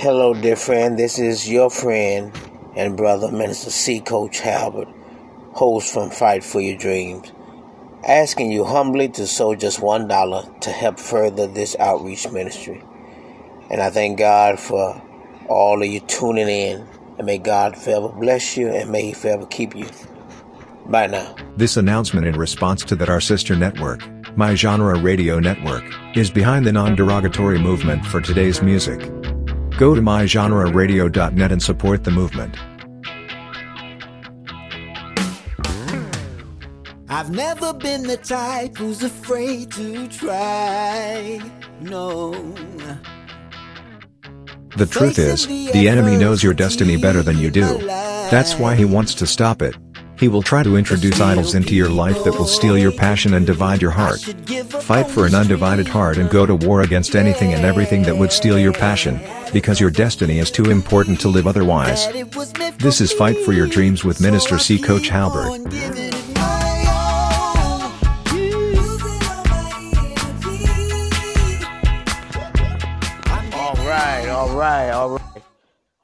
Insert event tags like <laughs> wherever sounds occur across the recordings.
Hello, dear friend. This is your friend and brother, Minister C. Coach Halbert, host from Fight for Your Dreams, asking you humbly to sow just one dollar to help further this outreach ministry. And I thank God for all of you tuning in. And may God forever bless you and may He forever keep you. Bye now. This announcement in response to that our sister network, My Genre Radio Network, is behind the non-derogatory movement for today's music. Go to mygenreradio.net and support the movement. I've never been the type who's afraid to try. No. The truth is, the enemy knows your destiny better than you do. That's why he wants to stop it. He will try to introduce idols into your life that will steal your passion and divide your heart. Fight for an undivided heart and go to war against anything and everything that would steal your passion, because your destiny is too important to live otherwise. This is Fight for Your Dreams with Minister C. Coach Halbert. All right, all right, all right,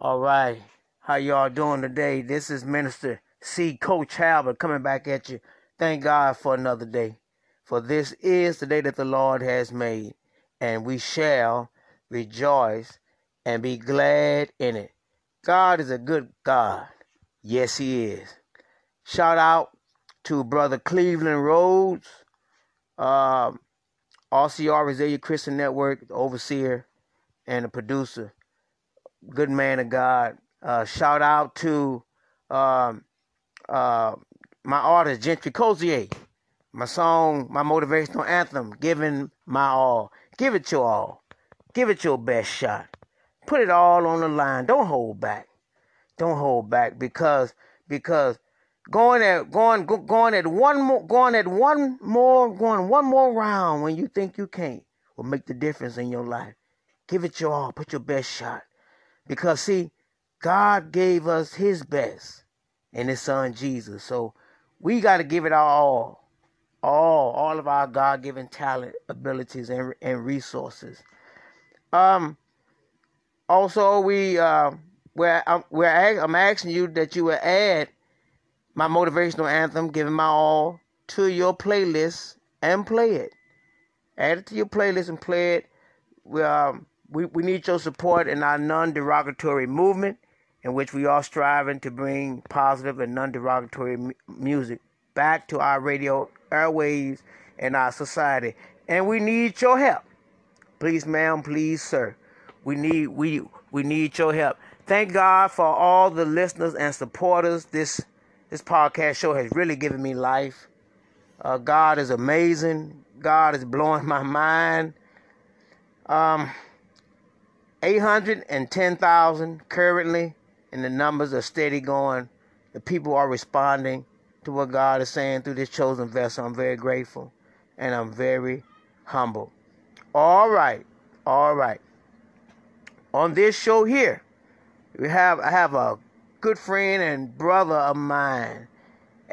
all right. How y'all doing today? This is Minister C. Coach Halbert coming back at you. Thank God for another day. For this is the day that the Lord has made, and we shall rejoice and be glad in it. God is a good God. Yes, He is. Shout out to Brother Cleveland Rhodes, um, RCR Resilient Christian Network, the overseer and the producer. Good man of God. Uh, shout out to um, uh, my artist, Gentry Cozier. My song, my motivational anthem, Giving My All. Give it your all. Give it your best shot. Put it all on the line. Don't hold back. Don't hold back because because going at going go- going at one more going at one more going one more round when you think you can't will make the difference in your life. Give it your all. Put your best shot. Because see, God gave us his best in his son Jesus. So we got to give it our all. All, all of our God given talent, abilities, and, and resources. Um, also, we, uh, we're, I'm, we're, I'm asking you that you will add my motivational anthem, Giving My All, to your playlist and play it. Add it to your playlist and play it. We, um, we, we need your support in our non derogatory movement, in which we are striving to bring positive and non derogatory m- music back to our radio airwaves and our society. And we need your help. Please, ma'am, please, sir. We need we we need your help. Thank God for all the listeners and supporters. This this podcast show has really given me life. Uh, God is amazing. God is blowing my mind. Um, 810,000 currently, and the numbers are steady going. The people are responding to what God is saying through this chosen vessel. I'm very grateful and I'm very humble. All right, all right. On this show here, we have I have a good friend and brother of mine,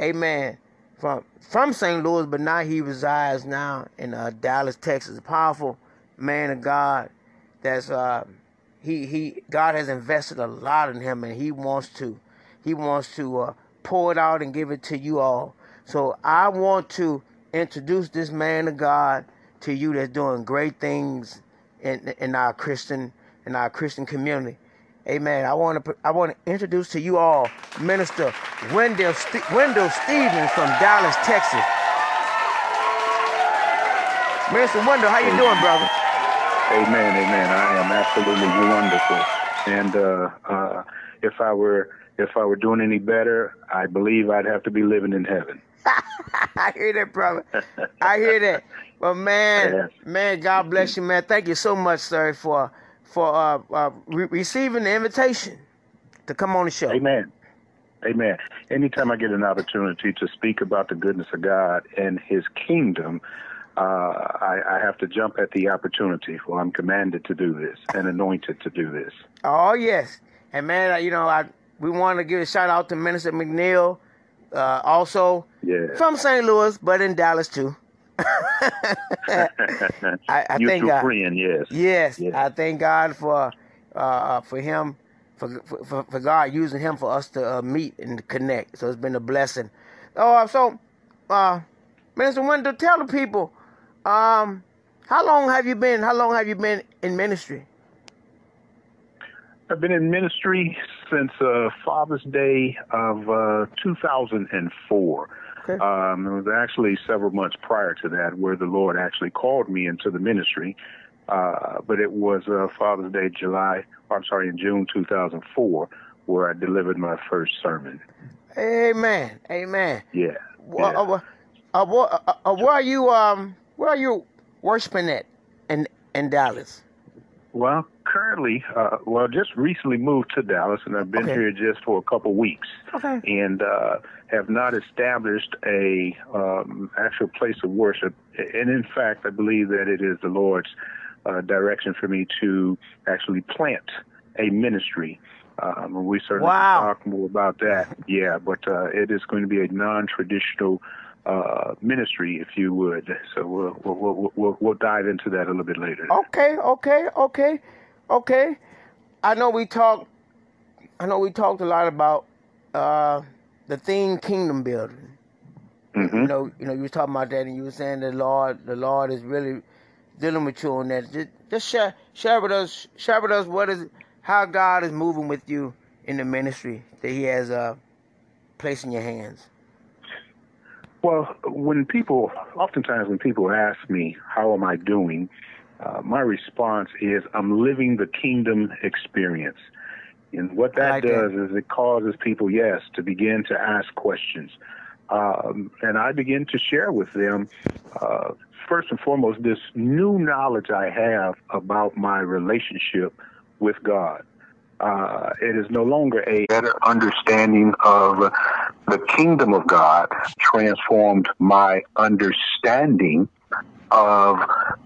Amen, from from St. Louis, but now he resides now in uh, Dallas, Texas. A powerful man of God. That's uh, he he God has invested a lot in him, and he wants to he wants to uh, pour it out and give it to you all. So I want to introduce this man of God to you that's doing great things in in our Christian in our Christian community. Amen. I want to I want to introduce to you all Minister Wendell St- Wendell Stevens from Dallas, Texas. Minister Wendell, how you doing, brother? Amen, amen. I am absolutely wonderful. And uh, uh, if I were if I were doing any better, I believe I'd have to be living in heaven. <laughs> I hear that, brother. I hear that. Well, man, Yes. man, God bless you, man. Thank you so much, sir, for for uh, uh, re- receiving the invitation to come on the show. Amen. Amen. Anytime I get an opportunity to speak about the goodness of God and His kingdom, uh, I, I have to jump at the opportunity. For I'm commanded to do this and anointed to do this. Oh yes, and man, uh, you know, I we want to give a shout out to Minister McNeil, uh, also Yeah. from St. Louis, but in Dallas too. <laughs> I, I thank God. friend, yes. Yes, Yeah. I thank God for uh, for him, for, for for God using him for us to uh, meet and connect. So it's been a blessing. Oh, so uh, Minister Wendell, tell the people, um, how long have you been? How long have you been in ministry? I've been in ministry since uh, Father's Day of uh, 2004. Okay. Um, it was actually several months prior to that where the Lord actually called me into the ministry. Uh, but it was uh, Father's Day, July, I'm sorry, in June 2004, where I delivered my first sermon. Amen. Amen. Yeah. Well, yeah. Uh, uh, uh, where are you? Um, where are you worshiping at in in Dallas? Well, currently, uh, well, just recently moved to Dallas, and I've been okay. here just for a couple weeks, okay. and uh, have not established a um, actual place of worship. And in fact, I believe that it is the Lord's uh, direction for me to actually plant a ministry. Um, we certainly wow. talk more about that. Yeah, but uh, it is going to be a non-traditional uh, ministry, if you would. So we'll, we'll, we'll, we'll dive into that a little bit later. Okay, okay, okay, okay. I know we talked. I know we talked a lot about uh, the theme kingdom building. Mm-hmm. You know, you know, you were talking about that, and you were saying the Lord, the Lord is really dealing with you on that. Just, just share, share with us, share with us what is, how God is moving with you in the ministry that He has uh, placed in your hands. Well, when people, oftentimes when people ask me, how am I doing? Uh, my response is, I'm living the kingdom experience. And what that like does is it causes people, yes, to begin to ask questions. Um, and I begin to share with them, uh, first and foremost, this new knowledge I have about my relationship with God. Uh, it is no longer a better understanding of the kingdom of God transformed my understanding of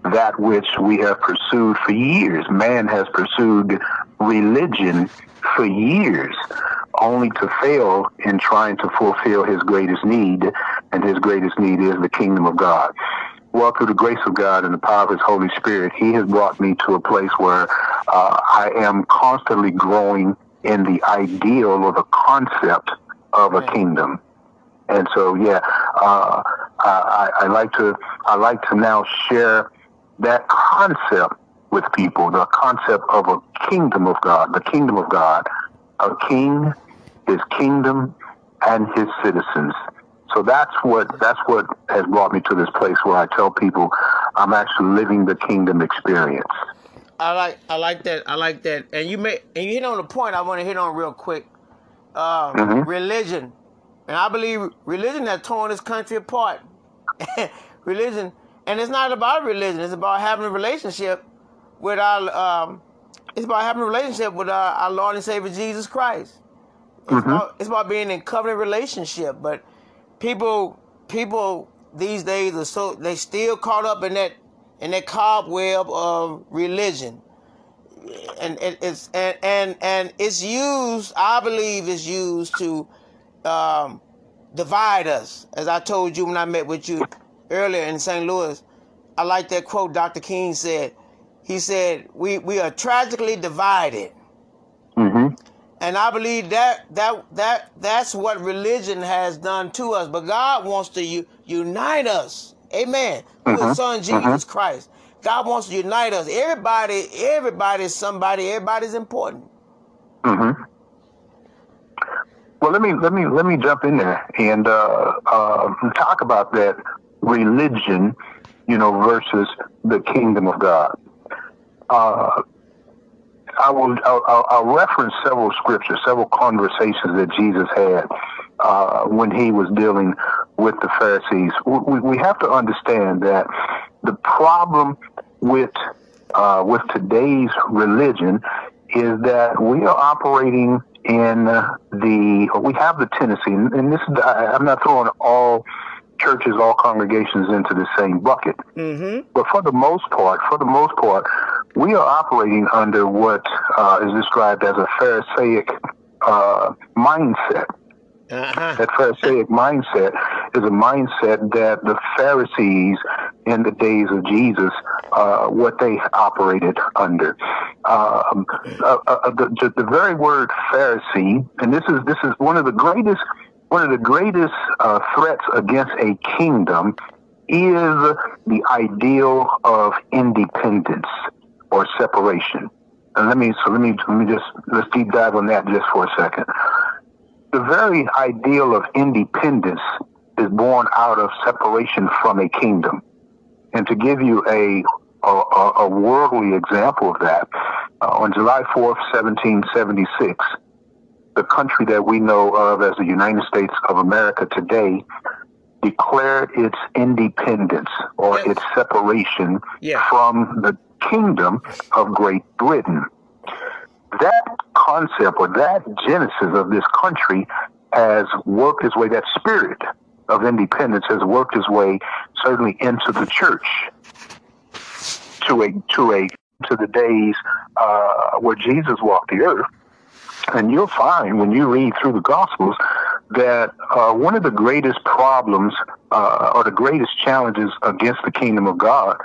that which we have pursued for years. Man has pursued religion for years, only to fail in trying to fulfill his greatest need, and his greatest need is the kingdom of God well, through the grace of God and the power of His Holy Spirit, He has brought me to a place where uh, I am constantly growing in the ideal or the concept of a kingdom. And so, yeah, uh, I, I like to I like to now share that concept with people, the concept of a kingdom of God, the kingdom of God, a king, his kingdom, and his citizens. So that's what that's what has brought me to this place where I tell people I'm actually living the kingdom experience. I like I like that I like that, and you may and you hit on the point I want to hit on real quick. Uh, mm-hmm. Religion, and I believe religion has torn this country apart. <laughs> religion, and it's not about religion; it's about having a relationship with our. Um, it's about having a relationship with our, our Lord and Savior Jesus Christ. It's, mm-hmm. about, it's about being in covenant relationship, but people people these days are so they still caught up in that in that cobweb of religion. And it's and and and it's used i believe is used to um, divide us. As i told you when i met with you earlier in st louis i like that quote dr king said. He said we we are tragically divided. Mm-hmm. And I believe that that that that's what religion has done to us. But God wants to u- unite us. Amen. Through His uh-huh. Son Jesus uh-huh. Christ. God wants to unite us. Everybody, everybody is somebody. Everybody's important. Mm-hmm. Well, let me let me let me jump in there and uh, uh, talk about that religion, you know, versus the kingdom of God. Uh, I will I'll, I'll, reference several scriptures, several conversations that Jesus had uh, when he was dealing with the Pharisees. We, we have to understand that the problem with uh, with today's religion is that we are operating in the we have the tendency, and this I'm not throwing all churches, all congregations into the same bucket. Mm-hmm. But for the most part, for the most part, we are operating under what uh, is described as a Pharisaic uh, mindset. Uh-huh. That Pharisaic mindset is a mindset that the Pharisees in the days of Jesus uh, what they operated under. Um, uh, uh, the, the, the, very word Pharisee, and this is this is one of the greatest one of the greatest uh, threats against a kingdom is the ideal of independence or separation. And let me so let me let me just let's deep dive on that just for a second. The very ideal of independence is born out of separation from a kingdom. And to give you a a, a worldly example of that, uh, on July 4th, 1776, the country that we know of as the United States of America today declared its independence or yes. its separation yeah. from the kingdom of Great Britain. That concept or that genesis of this country has worked its way, that spirit of independence has worked its way certainly into the church to a to a to the days uh, where Jesus walked the earth. And you'll find when you read through the Gospels that uh, one of the greatest problems uh, or the greatest challenges against the kingdom of God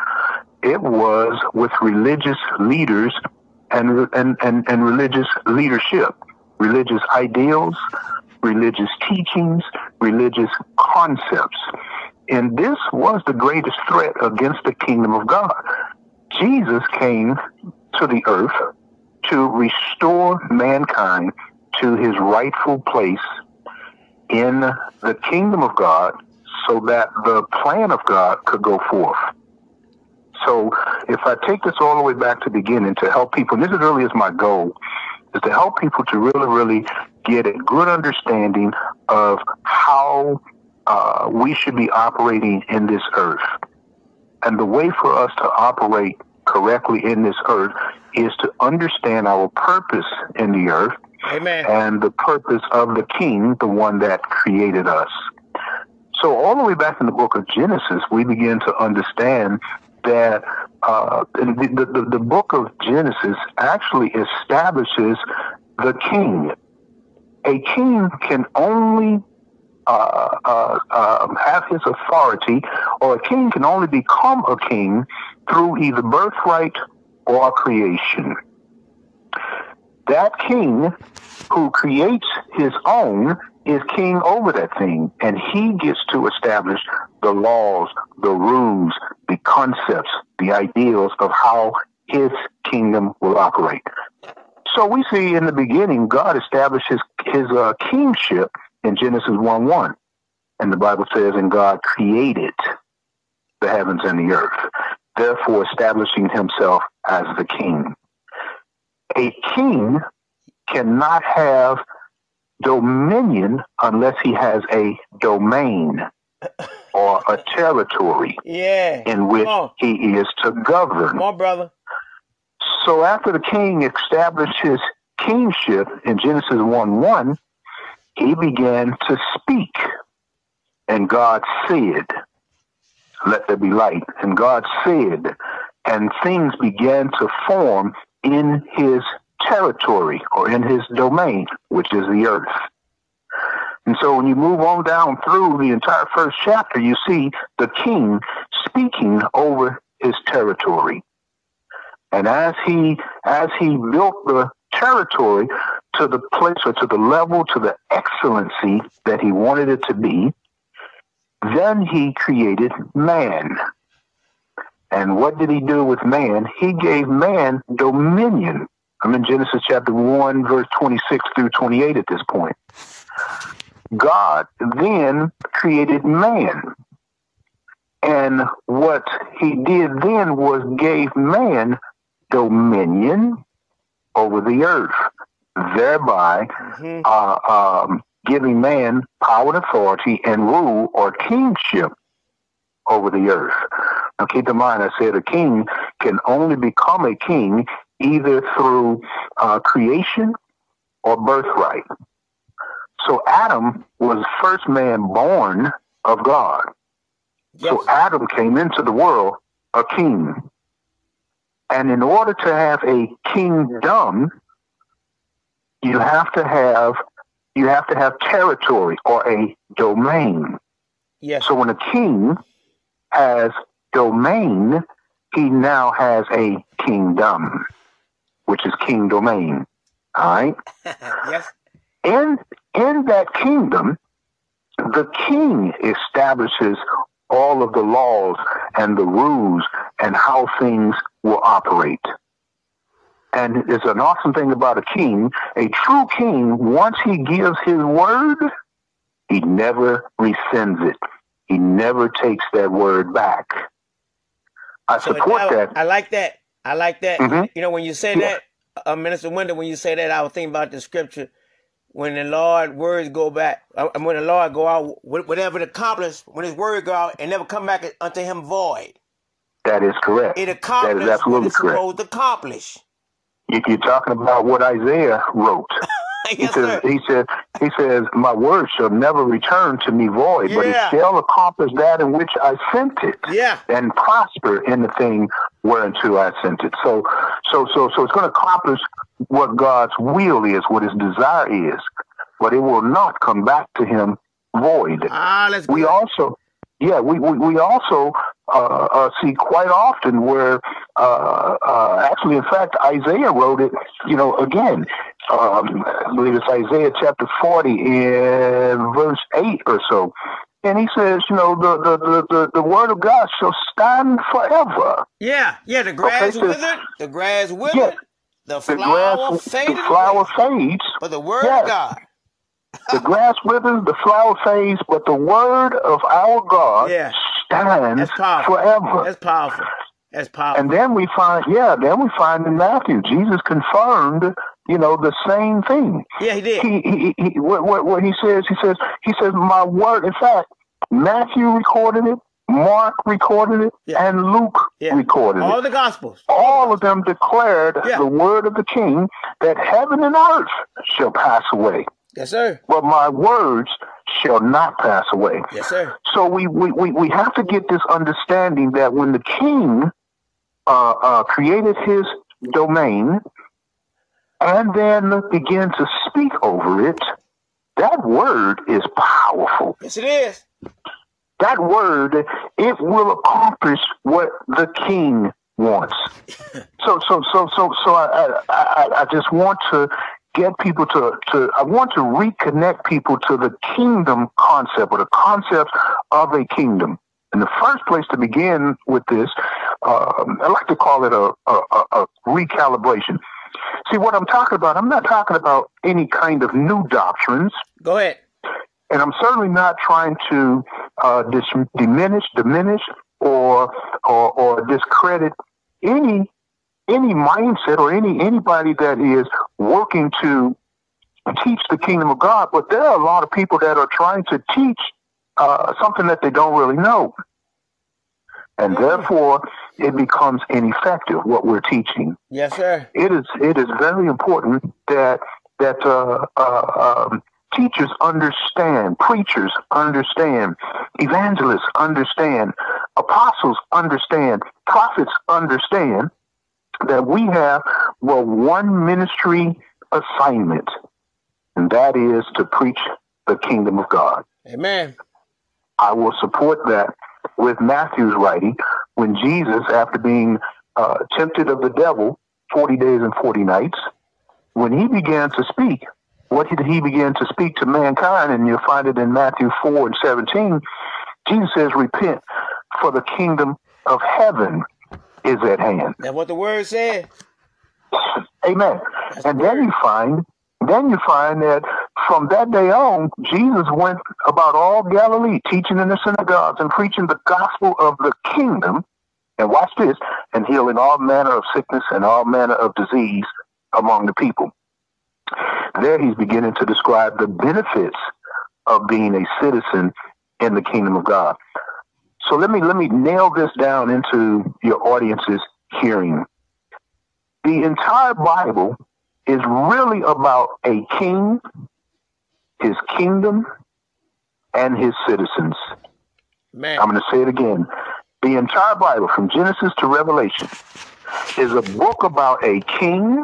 it was with religious leaders and, and, and, and religious leadership, religious ideals, religious teachings, religious concepts. And this was the greatest threat against the kingdom of God. Jesus came to the earth to restore mankind to his rightful place in the kingdom of God so that the plan of God could go forth. So if I take this all the way back to the beginning to help people, and this is really is my goal, is to help people to really, really get a good understanding of how uh, we should be operating in this earth. And the way for us to operate correctly in this earth is to understand our purpose in the earth Amen. and the purpose of the king, the one that created us. So all the way back in the book of Genesis, we begin to understand that uh, the, the, the book of Genesis actually establishes the king. A king can only uh, uh, uh, have his authority, or a king can only become a king through either birthright or creation. That king who creates his own is king over that thing, and he gets to establish the laws, the rules, the concepts, the ideals of how his kingdom will operate. So we see in the beginning, God establishes his, uh, kingship in Genesis 1 1. And the Bible says, and God created the heavens and the earth, therefore establishing himself as the king. A king cannot have dominion unless he has a domain <laughs> or a territory yeah. in which he is to govern. Come on, brother. So after the king established his kingship in Genesis 1 1, he began to speak. And God said, Let there be light. And God said, and things began to form in his territory or in his domain, which is the earth. And so when you move on down through the entire first chapter, you see the king speaking over his territory. And as he as he built the territory to the place or to the level, to the excellency that he wanted it to be, then he created man. And what did he do with man? He gave man dominion I'm in Genesis chapter 1, verse 26 through 28 at this point. God then created man. And what he did then was gave man dominion over the earth, thereby mm-hmm. uh, um, giving man power and authority and rule or kingship over the earth. Now keep in mind, I said a king can only become a king either through uh, creation or birthright. So Adam was the first man born of God. Yes. So Adam came into the world a king. And in order to have a kingdom, you have to have you have to have territory or a domain. Yes. So when a king has domain, he now has a kingdom, which is king domain. All right. <laughs> yes. In in that kingdom, the king establishes all of the laws and the rules and how things will operate. And it's an awesome thing about a king. A true king, once he gives his word, he never rescinds it. He never takes that word back. I So support now- that. I like that. I like that. Mhm. You know, when you say Yeah. that, uh, Minister Wendell, when you say that, I was thinking about the scripture. When the Lord words go back, and when the Lord go out, wh- whatever it accomplished, when His word go out and never come back unto Him void, That is correct. it That accomplished is what absolutely it's correct. supposed to accomplish. If you're talking about what Isaiah wrote, <laughs> He yes, says, sir. he said, he says, my word shall never return to me void, but it shall accomplish that in which I sent it, Yeah. and prosper in the thing whereunto I sent it. So, so, so, so it's going to accomplish what God's will is, what His desire is, but it will not come back to Him void. Ah, let's. We also, yeah, we we, we also uh, uh, see quite often where, uh, uh, actually, in fact, Isaiah wrote it. You know, again, um, I believe it's Isaiah chapter forty, in verse eight or so, and he says, you know, the the the the, the word of God shall stand forever. yeah, yeah. The grass so- withered. The grass withered. Yeah. The The flower grass, faded. the flower away. fades. But the word Yes. of God. The grass withers, the flower fades, but the word of our God Yeah. stands That's powerful. forever. That's powerful. That's powerful. And then we find, yeah, then we find in Matthew, Jesus confirmed, you know, the same thing. yeah, he did. He, he, he what, what, what he says, he says, he says, my word. In fact, Matthew recorded it, Mark recorded it, Yeah. and Luke Yeah. recorded All it. All the gospels. All of them declared Yeah. the word of the King that heaven and earth shall pass away, Yes, sir. but my words shall not pass away. Yes, sir. So we, we, we, we have to get this understanding that when the king uh, uh, created his domain and then began to speak over it, that word is powerful. Yes, it is. That word, it will accomplish what the king wants. <laughs> So, so, so, so, so I, I, I, just want to get people to, to, I want to reconnect people to the kingdom concept or the concept of a kingdom. And the first place to begin with this, um, I like to call it a, a, a recalibration. See, what I'm talking about, I'm not talking about any kind of new doctrines Go ahead. And I'm certainly not trying to uh, dis- diminish, diminish, or, or or discredit any any mindset or any anybody that is working to teach the kingdom of God. But there are a lot of people that are trying to teach uh, something that they don't really know, and therefore it becomes ineffective what we're teaching Yes, sir. it is it is very important that that uh, uh, um, teachers understand, preachers understand, evangelists understand, apostles understand, prophets understand that we have well one ministry assignment, and that is to preach the kingdom of God. Amen. I will support that with Matthew's writing when Jesus, after being uh, tempted of the devil 40 days and 40 nights, when he began to speak, what did he begin to speak to mankind? And you'll find it in Matthew 4 and 17. Jesus says, Repent, for the kingdom of heaven is at hand. That's what the word said. <laughs> Amen. And then you find, then you find that from that day on, Jesus went about all Galilee, teaching in the synagogues and preaching the gospel of the kingdom. And watch this, and healing all manner of sickness and all manner of disease among the people. There he's beginning to describe the benefits of being a citizen in the kingdom of God. So let me let me nail this down into your audience's hearing the entire Bible is really about a king, his kingdom, and his citizens. Man. I'm going to say it again. The entire Bible, from Genesis to Revelation, is a book about a king,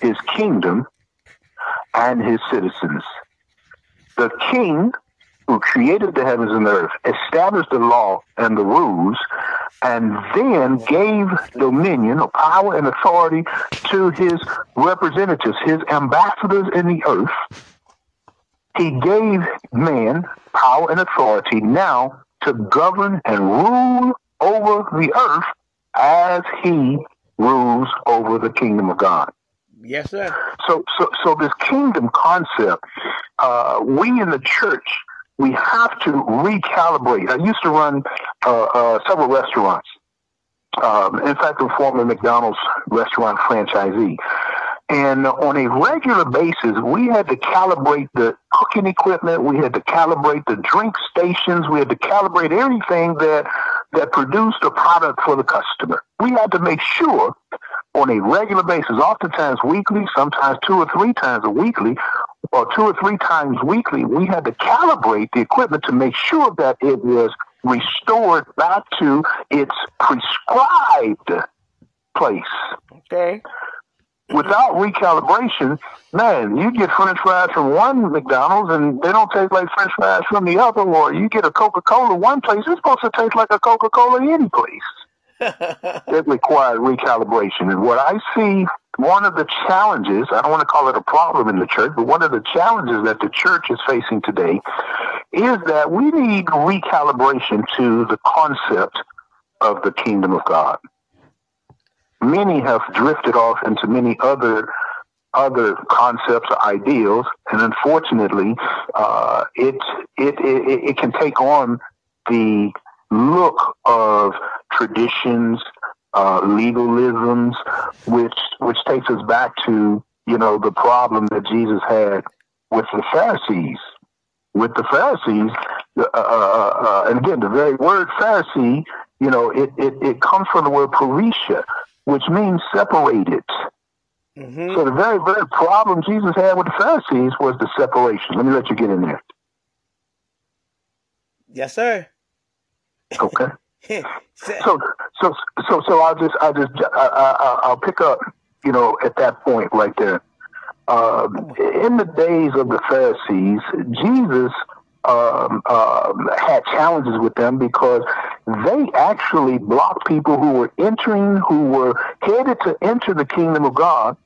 his kingdom, and his citizens. The king who created the heavens and the earth, established the law and the rules, and then gave dominion or power and authority to his representatives, his ambassadors in the earth. He gave man power and authority now to govern and rule over the earth as he rules over the kingdom of God. Yes, sir. So, so, so this kingdom concept, uh, we in the church, we have to recalibrate. I used to run uh, uh, several restaurants. Um, in fact, I'm a former McDonald's restaurant franchisee. And on a regular basis, we had to calibrate the cooking equipment. We had to calibrate the drink stations. We had to calibrate everything that that produced a product for the customer. We had to make sure on a regular basis, oftentimes weekly, sometimes two or three times a weekly, or two or three times weekly, we had to calibrate the equipment to make sure that it was restored back to its prescribed place. Okay. Without recalibration, man, you get French fries from one McDonald's and they don't taste like French fries from the other, or you get a Coca Cola one place, it's supposed to taste like a Coca Cola any place. It required recalibration. And what I see, one of the challenges, I don't want to call it a problem in the church, but one of the challenges that the church is facing today is that we need recalibration to the concept of the kingdom of God. Many have drifted off into many other other concepts or ideals, and unfortunately, uh, it, it it it can take on the look of traditions, uh, legalisms, which which takes us back to you know the problem that Jesus had with the Pharisees. With the Pharisees, uh, uh, uh, and again, the very word Pharisee, you know, it, it, it comes from the word parisha, which means separated. Mm-hmm. So the very, very problem Jesus had with the Pharisees was the separation. Let me let you get in there. Yes, sir. Okay. <laughs> <laughs> so, so, so, so I'll just, I'll just, I, I, I'll pick up, you know, at that point right there. Uh, in the days of the Pharisees, Jesus um, um, had challenges with them because they actually blocked people who were entering, who were headed to enter the kingdom of God.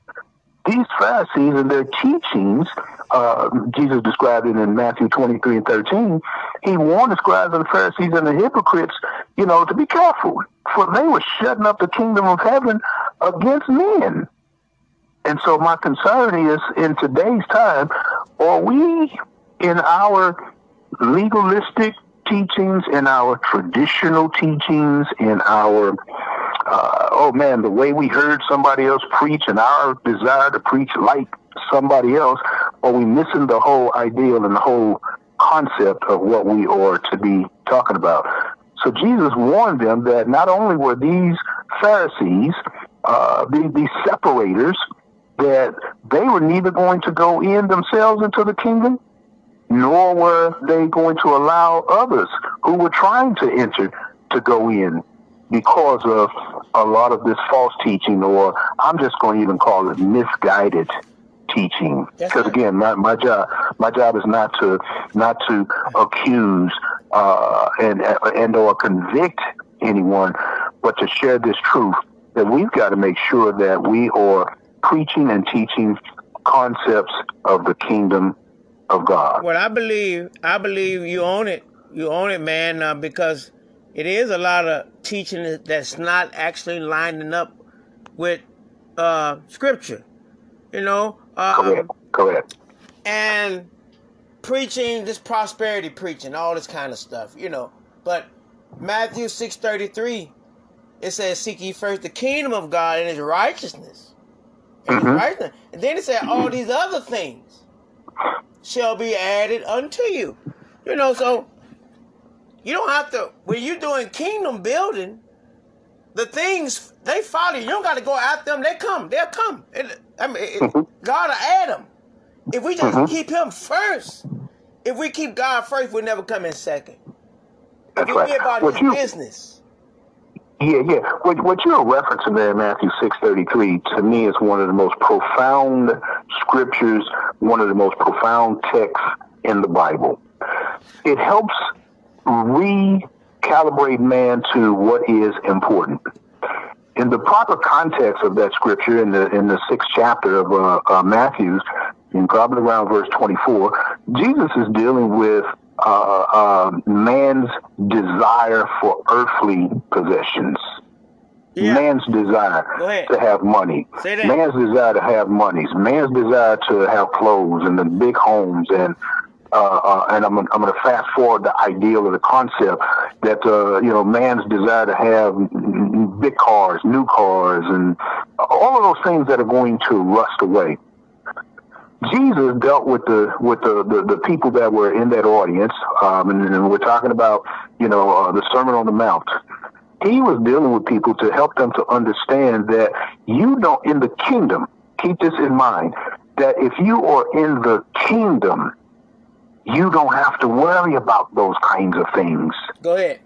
These Pharisees and their teachings, uh, Jesus described it in Matthew 23 and 13. He warned the scribes and the Pharisees and the hypocrites, you know, to be careful, for they were shutting up the kingdom of heaven against men. And so my concern is in today's time, are we in our legalistic teachings, in our traditional teachings, in our, uh, oh man, the way we heard somebody else preach and our desire to preach like somebody else, are we missing the whole ideal and the whole concept of what we are to be talking about? So Jesus warned them that not only were these Pharisees, uh, these, these separators, that they were neither going to go in themselves into the kingdom, nor were they going to allow others who were trying to enter to go in because of a lot of this false teaching, or I'm just going to even call it misguided teaching. Because again, my, my job my job is not to not to accuse uh, and and or convict anyone, but to share this truth that we've got to make sure that we are preaching and teaching concepts of the kingdom of God. Well, I believe I believe you own it. You own it, man, uh, because it is a lot of teaching that's not actually lining up with uh, scripture. You know, uh, correct, correct. And preaching this prosperity preaching, all this kind of stuff. You know, but Matthew six thirty three, it says, "Seek ye first the kingdom of God and His righteousness." And, mm-hmm. righteousness. and then it said, "All these other things." shall be added unto you. You know, so you don't have to when you're doing kingdom building, the things they follow you. You don't got to go after them. They come. They'll come. It, I mean, it, mm-hmm. God will add them. If we just mm-hmm. keep Him first, if we keep God first, we'll never come in second. That's if right. About what His you, business. Yeah, yeah. What, what you're referencing there, Matthew six thirty three, to me is one of the most profound scriptures, one of the most profound texts in the Bible. It helps re calibrate man to what is important. In the proper context of that scripture, in the in the sixth chapter of uh, uh, Matthew's, in probably around verse 24, Jesus is dealing with uh, uh, man's desire for earthly possessions. Yeah. Man's desire to have money. Man's desire to have monies. Man's desire to have clothes and the big homes and uh, uh, and I'm, I'm going to fast forward the ideal or the concept that uh, you know man's desire to have big cars, new cars, and all of those things that are going to rust away. Jesus dealt with the with the, the, the people that were in that audience, um, and, and we're talking about you know uh, the Sermon on the Mount. He was dealing with people to help them to understand that you don't in the kingdom. Keep this in mind that if you are in the kingdom, you don't have to worry about those kinds of things Go ahead.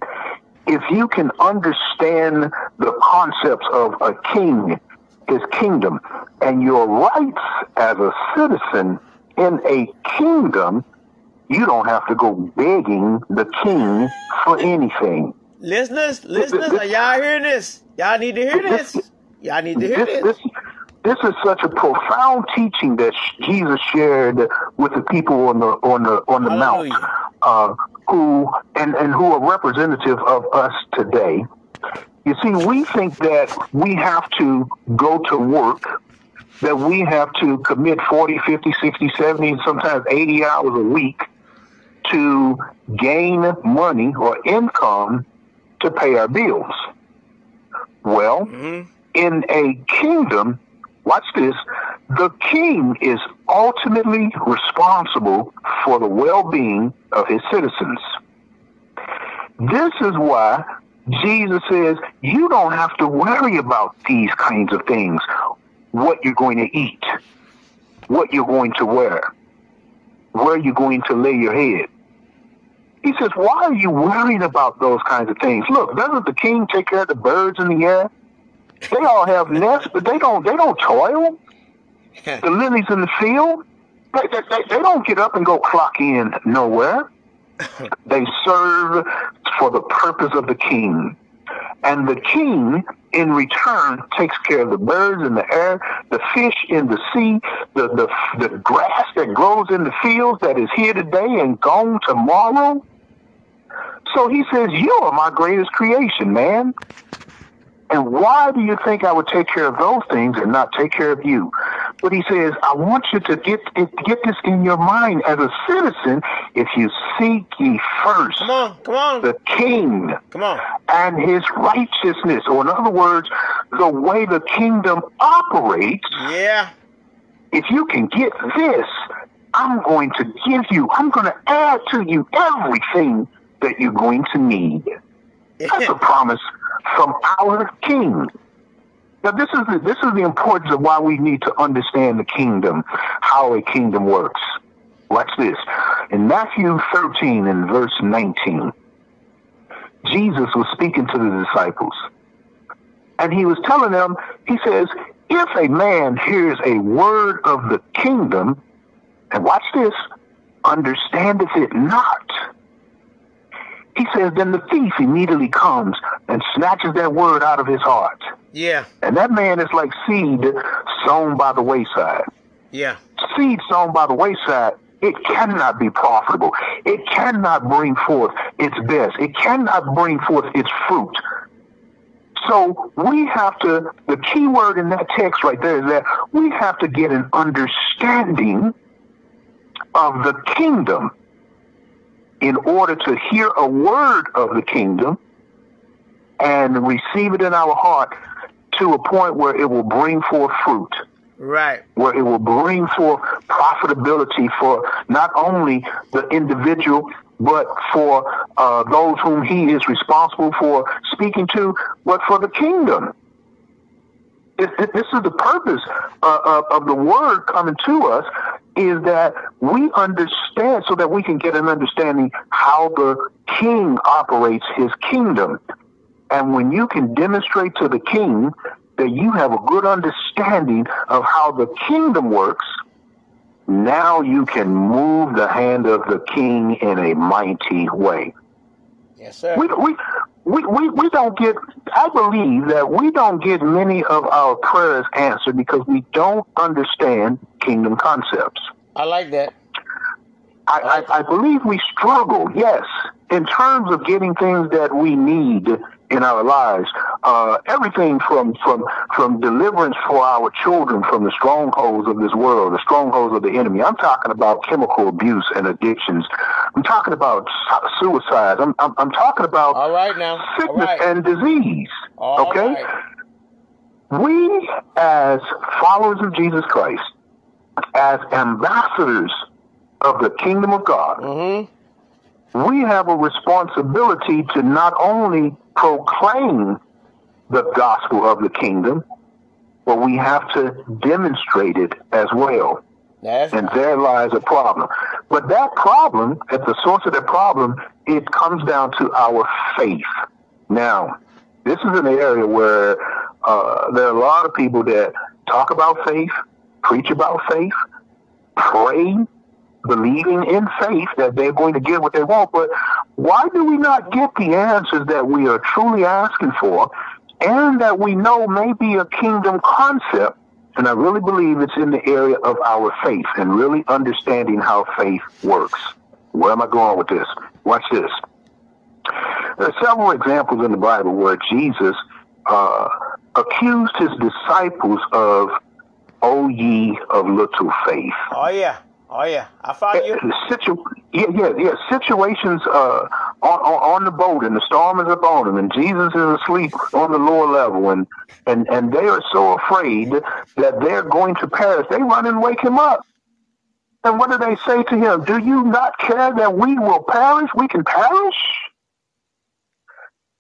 if you can understand the concepts of a king, his kingdom, and your rights as a citizen in a kingdom, you don't have to go begging the king for anything. Listeners, listeners, are y'all hearing this? Y'all need to hear this. Y'all need to hear This, this. is such a profound teaching that Jesus shared with the people on the on the on the mount, uh, who and and who are representative of us today. You see, we think that we have to go to work, that we have to commit 40, 50, 60, 70, sometimes 80 hours a week to gain money or income to pay our bills. Well, Mhm. in a kingdom, watch this, the king is ultimately responsible for the well being of his citizens. This is why Jesus says you don't have to worry about these kinds of things what you're going to eat, what you're going to wear, where you're going to lay your head. He says, Why are you worrying about those kinds of things? Look, doesn't the king take care of the birds in the air? They all have nests, but they don't they don't toil. <laughs> The lilies in the field, they, they, they, they don't get up and go clock in nowhere. <laughs> They serve for the purpose of the king. And the king, in return, takes care of the birds in the air, the fish in the sea, the, the, the grass that grows in the fields that is here today and gone tomorrow. So he says, You are my greatest creation, man. And why do you think I would take care of those things and not take care of you? But he says, I want you to get get this in your mind as a citizen. If you seek ye first Come on, come on, the king come on. and his righteousness, or in other words, the way the kingdom operates, Yeah. if you can get this, I'm going to give you, I'm going to add to you everything that you're going to need. <laughs> That's a promise from our King. Now, this is the, this is the importance of why we need to understand the kingdom, how a kingdom works. Watch this. In Matthew 13 and verse 19, Jesus was speaking to the disciples. And he was telling them, he says, if a man hears a word of the kingdom, and watch this, understandeth it not. He says, then the thief immediately comes and snatches that word out of his heart. Yeah. And that man is like seed sown by the wayside. Yeah. Seed sown by the wayside, it cannot be profitable. It cannot bring forth its best. It cannot bring forth its fruit. So we have to, the key word in that text right there is that we have to get an understanding of the kingdom in order to hear a word of the kingdom and receive it in our heart to a point where it will bring forth fruit Right. where it will bring forth profitability for not only the individual, but for uh, those whom he is responsible for speaking to, but for the kingdom. This, this is the purpose uh, of, of the word coming to us is that we understand so that we can get an understanding how the king operates his kingdom. And when you can demonstrate to the king that you have a good understanding of how the kingdom works, now you can move the hand of the king in a mighty way. Yes, sir. We, we, we, we, we don't get, I believe that we don't get many of our prayers answered because we don't understand kingdom concepts. I like that. I, I, I believe we struggle, yes, in terms of getting things that we need in our lives. Uh, everything from, from, from deliverance for our children from the strongholds of this world, the strongholds of the enemy. I'm talking about chemical abuse and addictions. I'm talking about su- suicides. I'm, I'm, I'm talking about All right now. Sickness right. and disease. All okay? right. We, as followers of Jesus Christ, as ambassadors of the kingdom of God, Mm-hmm. we have a responsibility to not only proclaim the gospel of the kingdom, but we have to demonstrate it as well. That's And there lies a problem. But that problem, at the source of the problem, it comes down to our faith. Now, this is an area where uh, there are a lot of people that talk about faith, preach about faith, pray, believing in faith that they're going to get what they want. But why do we not get the answers that we are truly asking for and that we know may be a kingdom concept? And I really believe it's in the area of our faith and really understanding how faith works. Where am I going with this? Watch this. There are several examples in the Bible where Jesus uh, accused his disciples of, O ye of little faith. Oh yeah. Oh yeah. I follow you. Situ- yeah, yeah, yeah. Situations uh, on, on on the boat, and the storm is upon them, and Jesus is asleep on the lower level, and and and they are so afraid that they're going to perish. They run and wake him up. And what do they say to him? Do you not care that we will perish? We can perish.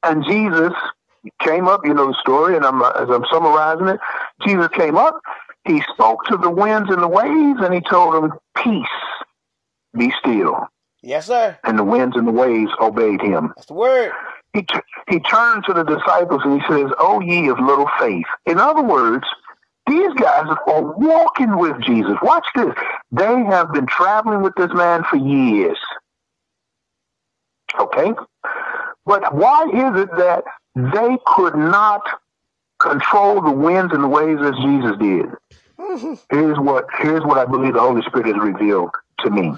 And Jesus came up. You know the story, and I'm uh, as I'm summarizing it. Jesus came up. He spoke to the winds and the waves, and he told them, "Peace, be still." Yes, sir. And the winds and the waves obeyed him. That's the word. He t- he turned to the disciples and he says, "O ye of little faith." In other words, these guys are walking with Jesus. Watch this. They have been traveling with this man for years. Okay? But why is it that they could not control the winds and the waves as Jesus did? Mm-hmm. Here's what here's what I believe the Holy Spirit has revealed to me.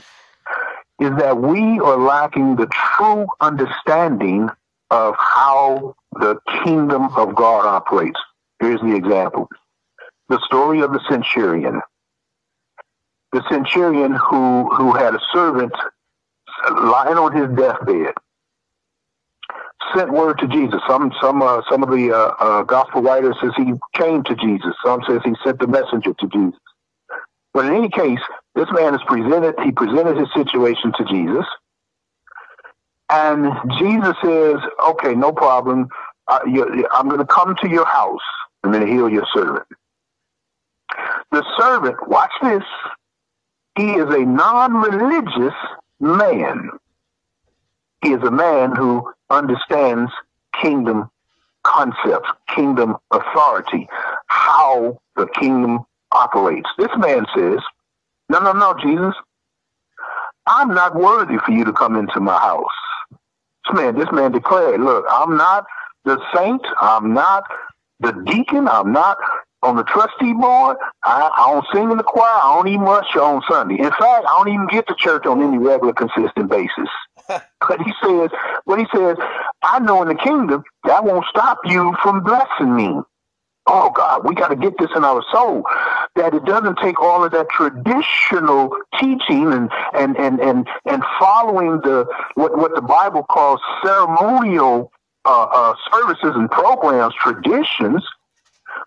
Is that we are lacking the true understanding of how the kingdom of God operates. Here's the example. The story of the centurion. The centurion who who had a servant lying on his deathbed sent word to Jesus. Some some uh, some of the uh, uh, gospel writers says he came to Jesus. Some says he sent the messenger to Jesus. But in any case, this man is presented. He presented his situation to Jesus, and Jesus says, "Okay, no problem. Uh, you, I'm going to come to your house and then heal your servant." The servant, watch this. He is a non-religious man. He is a man who understands kingdom concepts, kingdom authority, how the kingdom operates. This man says, No, no, no, Jesus, I'm not worthy for you to come into my house. This man, this man declared, Look, I'm not the saint, I'm not the deacon, I'm not on the trustee board. I, I don't sing in the choir. I don't even usher on Sunday. In fact, I don't even get to church on any regular, consistent basis. But he says, but he says, I know in the kingdom that won't stop you from blessing me. Oh God, we got to get this in our soul that it doesn't take all of that traditional teaching and and and and, and following the what what the Bible calls ceremonial uh, uh, services and programs, traditions.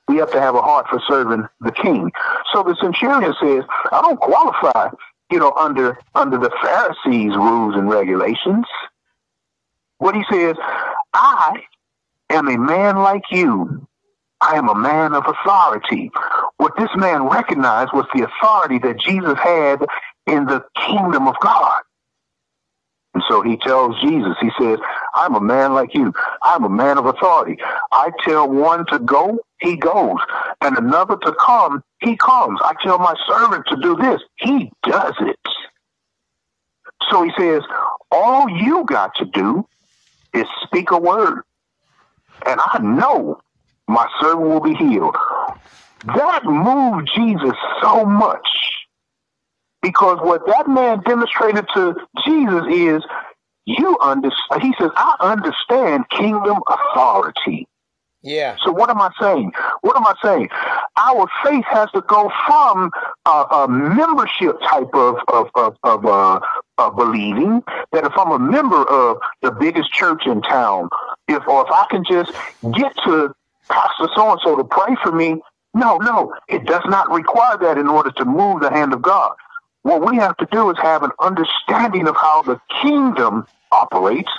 We have to have a heart for serving the King. So the centurion says, I don't qualify you know, under under the Pharisees' rules and regulations. What he says, I am a man like you. I am a man of authority. What this man recognized was the authority that Jesus had in the kingdom of God. And so he tells Jesus, he says, I'm a man like you. I'm a man of authority. I tell one to go, he goes. And another to come, he comes. I tell my servant to do this, he does it. So he says, all you got to do is speak a word, and I know my servant will be healed. That moved Jesus so much because what that man demonstrated to Jesus is you understand. He says, I understand kingdom authority. Yeah. So what am I saying? What am I saying? Our faith has to go from a, membership type of of of, of uh, uh, believing that if I'm a member of the biggest church in town, if or if I can just get to Pastor so and so to pray for me, no, no, it does not require that in order to move the hand of God. What we have to do is have an understanding of how the kingdom operates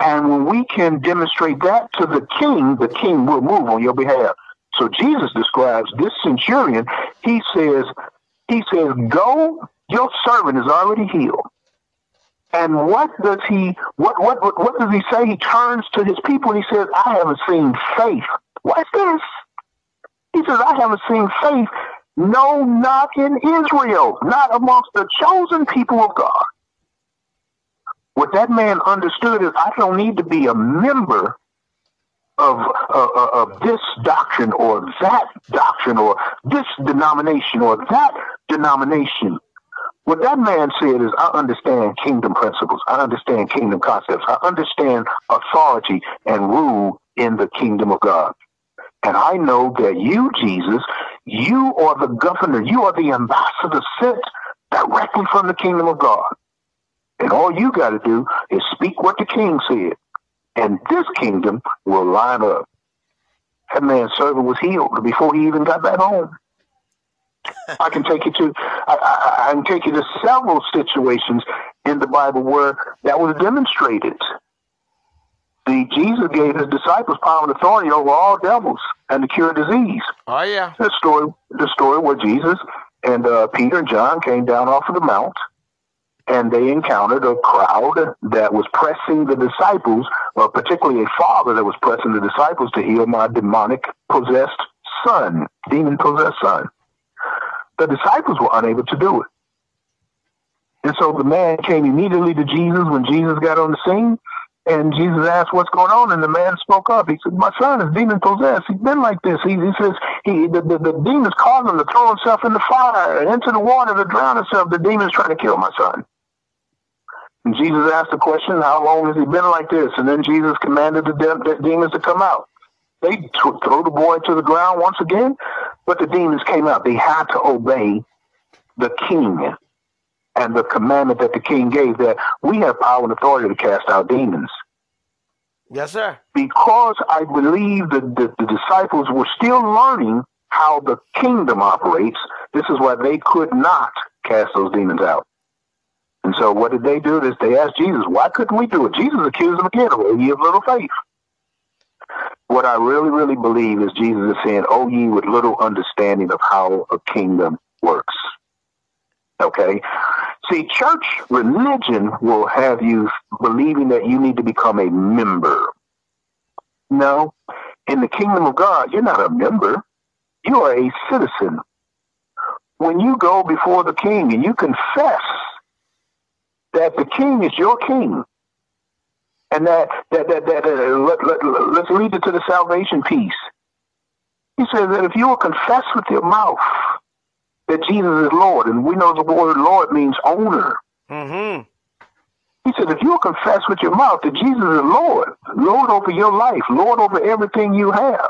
and when we can demonstrate that to the king, the king will move on your behalf. So Jesus describes this centurion. He says, he says, go, your servant is already healed. And what does he, what, what, what, does he say? He turns to his people and he says, I haven't seen faith. What's this? He says, I haven't seen faith. No, not in Israel, not amongst the chosen people of God. What that man understood is I don't need to be a member of, uh, uh, of this doctrine or that doctrine or this denomination or that denomination. What that man said is, I understand kingdom principles. I understand kingdom concepts. I understand authority and rule in the kingdom of God. And I know that you, Jesus, you are the governor, you are the ambassador sent directly from the kingdom of God. And all you got to do is speak what the king said. And this kingdom will line up. That man's servant was healed before he even got back home. <laughs> I can take you to I, I, I, can take you to several situations in the Bible where that was demonstrated. The Jesus gave his disciples power and authority over all devils and to cure disease. Oh yeah. The story the story where Jesus and uh, Peter and John came down off of the mount and they encountered a crowd that was pressing the disciples, or particularly a father that was pressing the disciples to heal my demonic possessed son, demon possessed son. The disciples were unable to do it. And so the man came immediately to Jesus when Jesus got on the scene. And Jesus asked, "What's going on?" And the man spoke up. He said, "My son is demon possessed. He's been like this. He, he says he the, the, the demons caused him to throw himself in the fire and into the water to drown himself. The demons trying to kill my son." And Jesus asked the question, "How long has he been like this?" And then Jesus commanded the, de- the demons to come out. They t- throw the boy to the ground once again, but the demons came out. They had to obey the king and the commandment that the king gave that we have power and authority to cast out demons. Yes, sir. Because I believe that the, the disciples were still learning how the kingdom operates, this is why they could not cast those demons out. And so what did they do? This they asked Jesus, why couldn't we do it? Jesus accused them again of ye of little faith. What I really, really believe is Jesus is saying, Oh ye with little understanding of how a kingdom works. Okay? See, church religion will have you believing that you need to become a member. No. In the kingdom of God, you're not a member. You are a citizen. When you go before the king and you confess that the king is your king, and that that that, that uh, let, let, let's lead it to the salvation piece. He says that if you will confess with your mouth that Jesus is Lord, and we know the word Lord means owner. Mm-hmm. He said, if you'll confess with your mouth that Jesus is Lord, Lord over your life, Lord over everything you have,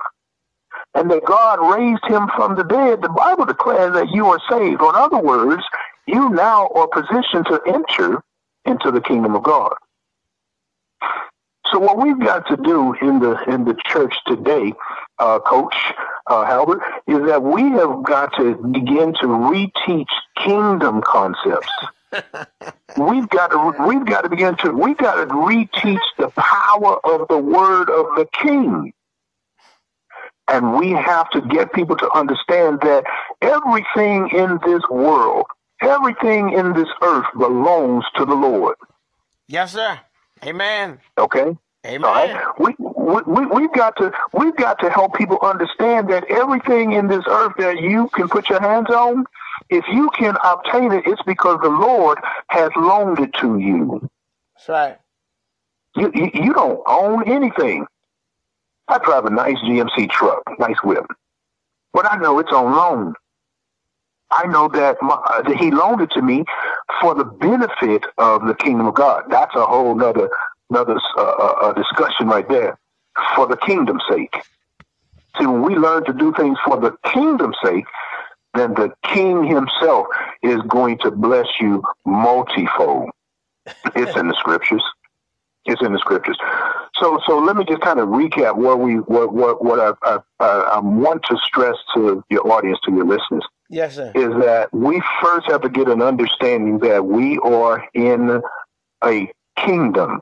and that God raised him from the dead, the Bible declares that you are saved. In other words, you now are positioned to enter into the kingdom of God. So what we've got to do in the in the church today, uh, Coach uh, Halbert, is that we have got to begin to reteach kingdom concepts. <laughs> we've got to we've got to begin to we've got to reteach the power of the word of the King. And we have to get people to understand that everything in this world, everything in this earth belongs to the Lord. Yes, sir. Amen. Okay. Amen. All right. We, we, we, we've got to we've got to help people understand that everything in this earth that you can put your hands on, if you can obtain it, it's because the Lord has loaned it to you. That's right. You, you, you don't own anything. I drive a nice GMC truck, nice whip, but I know it's on loan. I know that, my, uh, that he loaned it to me for the benefit of the kingdom of God. That's a whole nother, another uh, uh, discussion right there. For the kingdom's sake. See, when we learn to do things for the kingdom's sake, then the king himself is going to bless you multifold. It's in the scriptures. It's in the scriptures. So, so let me just kind of recap what we, what, what, what I, I, I want to stress to your audience, to your listeners. Yes, sir. Is that we first have to get an understanding that we are in a kingdom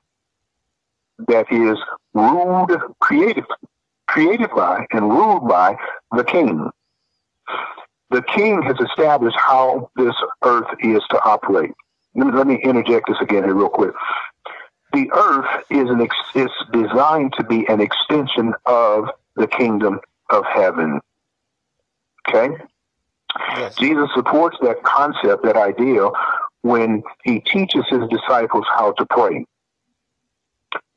that is ruled, created, created by, and ruled by the king. The king has established how this earth is to operate. Let me, interject this again here real quick. The earth is an ex, is designed to be an extension of the kingdom of heaven. Okay? Yes. Jesus supports that concept, that idea, when he teaches his disciples how to pray.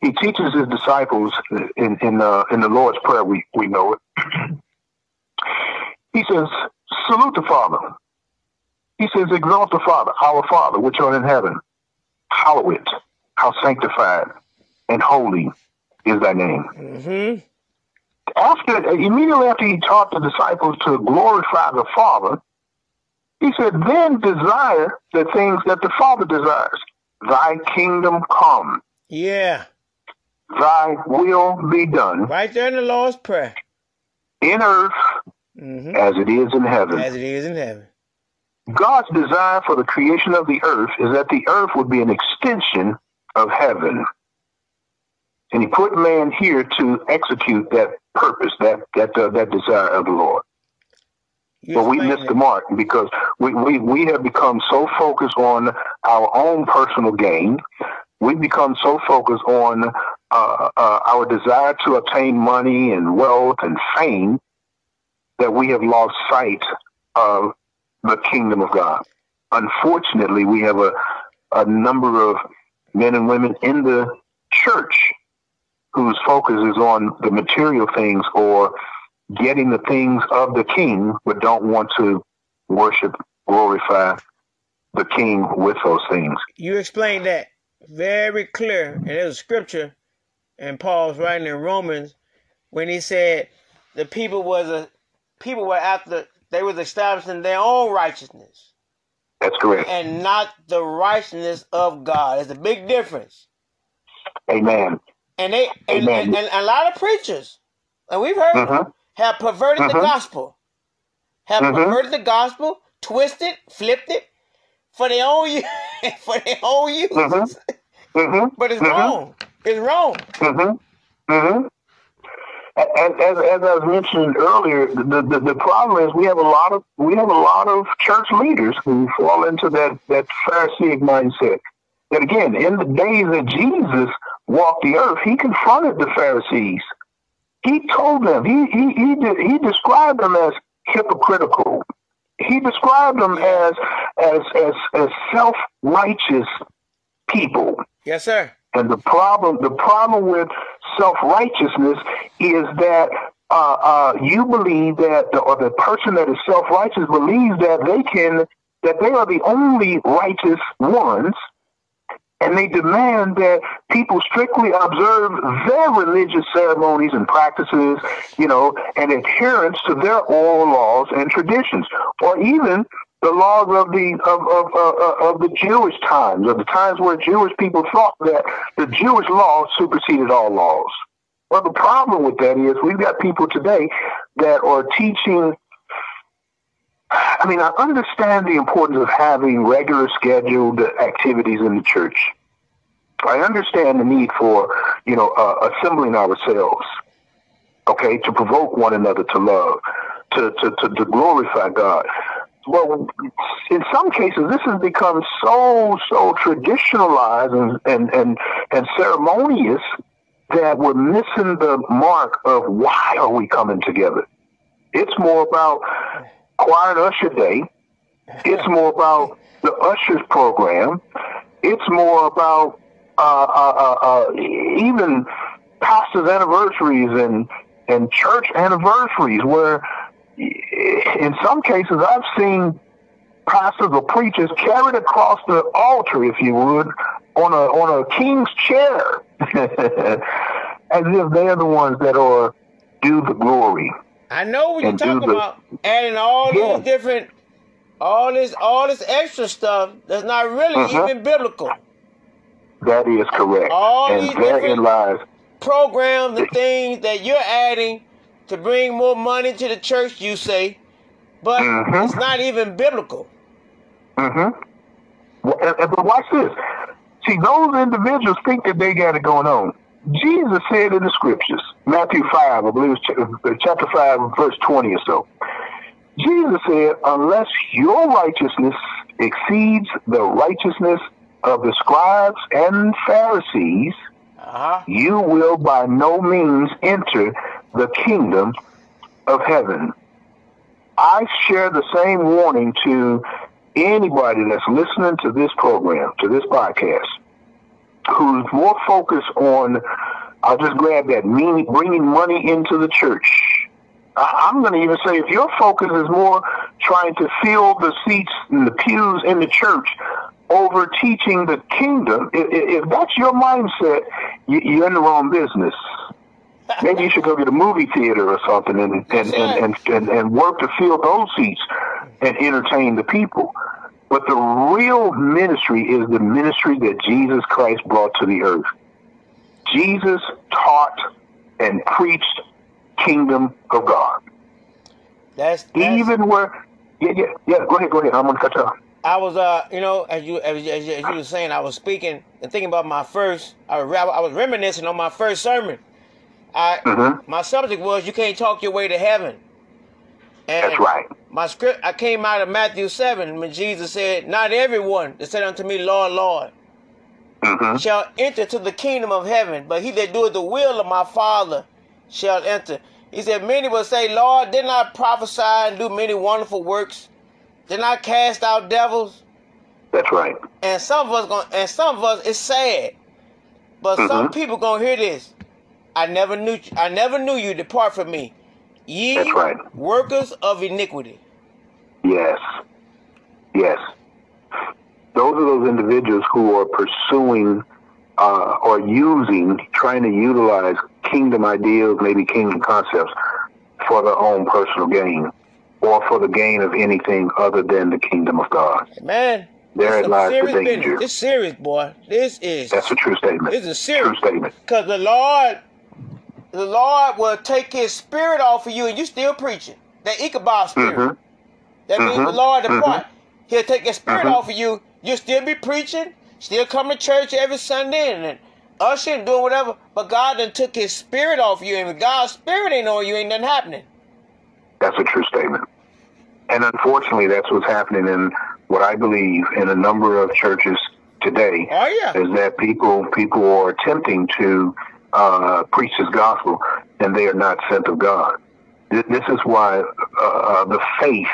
He teaches his disciples in in, uh, in the Lord's Prayer. We we know it. <clears throat> he says, "Salute the Father." He says, "Exalt the Father, our Father, which art in heaven. Hallowed, how sanctified and holy is thy name." Mm-hmm after immediately after he taught the disciples to glorify the Father, he said, then desire the things that the Father desires. Thy kingdom come. Yeah. Thy will be done. Right there in the Lord's Prayer. In earth mm-hmm. as it is in heaven. As it is in heaven. God's desire for the creation of the earth is that the earth would be an extension of heaven. And he put man here to execute that purpose, that that uh, that desire of the Lord. but we missed the mark because we, we, we have become so focused on our own personal gain. We've become so focused on uh, uh, our desire to obtain money and wealth and fame that we have lost sight of the kingdom of God. Unfortunately, we have a, a number of men and women in the church whose focus is on the material things or getting the things of the king, but don't want to worship, glorify the king with those things. You explained that very clear. And there's a scripture, and Paul's writing in Romans when he said the people was a people were after they was establishing their own righteousness. That's correct. And not the righteousness of God. There's a big difference. Amen. And they and, and, and, a lot of preachers, and we've heard mm-hmm. have perverted mm-hmm. the gospel. Have mm-hmm. perverted the gospel, twisted, flipped it for their own use, <laughs> for their own use. Mm-hmm. Mm-hmm. But it's wrong. It's wrong. As, as, as I was mentioning earlier, the, the, the problem is we have a lot of we have a lot of church leaders who fall into that that Pharisaic mindset. That again, in the days of Jesus walked the earth, he confronted the Pharisees. He told them, he, he, he, he described them as hypocritical. He described them as, as, as, as self-righteous people. Yes, sir. And the problem, the problem with self-righteousness is that uh, uh, you believe that, the, or the person that is self-righteous believes that they can, that they are the only righteous ones, and they demand that people strictly observe their religious ceremonies and practices, you know, and adherence to their oral laws and traditions, or even the laws of the of of, uh, of the Jewish times, of the times where Jewish people thought that the Jewish law superseded all laws. Well, the problem with that is we've got people today that are teaching I mean, I understand the importance of having regular scheduled activities in the church. I understand the need for, you know, uh, assembling ourselves, okay, to provoke one another to love, to, to, to, to glorify God. Well, in some cases, this has become so, so traditionalized and, and, and, and ceremonious that we're missing the mark of why are we coming together. It's more about and usher day. It's more about the ushers program. It's more about uh, uh, uh, even pastors' anniversaries and and church anniversaries, where in some cases I've seen pastors or preachers carried across the altar, if you would, on a on a king's chair, <laughs> as if they're the ones that are due the glory. I know what you're And talking the- about. Adding all Yeah. these different, all this, all this extra stuff that's not really Uh-huh. even biblical. That is correct, All and these different- lies Programs and things that you're adding to bring more money to the church, you say, but Mhm. it's not even biblical. Mm-hmm. Well, but watch this. See, those individuals think that they got it going on. Jesus said in the scriptures, Matthew 5, I believe it's uh, chapter 5, verse 20 or so. Jesus said, unless your righteousness exceeds the righteousness of the scribes and Pharisees, Uh huh. you will by no means enter the kingdom of heaven. I share the same warning to anybody that's listening to this program, to this podcast, who's more focused on, I'll just grab that, meaning, bringing money into the church. I- I'm going to even say if your focus is more trying to fill the seats and the pews in the church over teaching the kingdom, if, if that's your mindset, you, you're in the wrong business. <laughs> Maybe you should go get a movie theater or something and and, and, and, and, and work to fill those seats and entertain the people. But the real ministry is the ministry that Jesus Christ brought to the earth. Jesus taught and preached kingdom of God. That's, that's Even where yeah, yeah, yeah, go ahead, go ahead. I'm gonna cut you off. I was, uh, you know, as you as, as, you- as you were saying, I was speaking and thinking about my first. I was, I was reminiscing on my first sermon. I Mhm. my subject was you can't talk your way to heaven. And That's right. My script, I came out of Matthew seven when Jesus said, "Not everyone that said unto me, Lord, Lord, hmm shall enter to the kingdom of heaven, but he that doeth the will of my Father shall enter." He said, "Many will say, Lord, didn't I prophesy and do many wonderful works? Didn't I cast out devils?" That's right. And some of us going and some of us it's sad. But some Mhm. people gonna hear this. I never knew I never knew you depart from me. Ye That's right. workers of iniquity. Yes. Yes. Those are those individuals who are pursuing uh, or using, trying to utilize kingdom ideals, maybe kingdom concepts, for their own personal gain or for the gain of anything other than the kingdom of God. Man, Therein some lies the serious danger. business. This serious, boy. This is That's a true statement. this is True serious. statement. Because the Lord the Lord will take his spirit off of you and you still preaching. That Ichabod spirit. Mhm. That means the Mhm. Lord depart. He'll take his spirit Mhm. off of you. You'll still be preaching, still come to church every Sunday and, and ushering, doing whatever. But God then took his spirit off of you. And if God's spirit ain't on you, ain't nothing happening. That's a true statement. And unfortunately, that's what's happening in what I believe in a number of churches today. Oh, yeah. is that people people are attempting to uh, preach this gospel and they are not sent of God. This, is why uh, the faith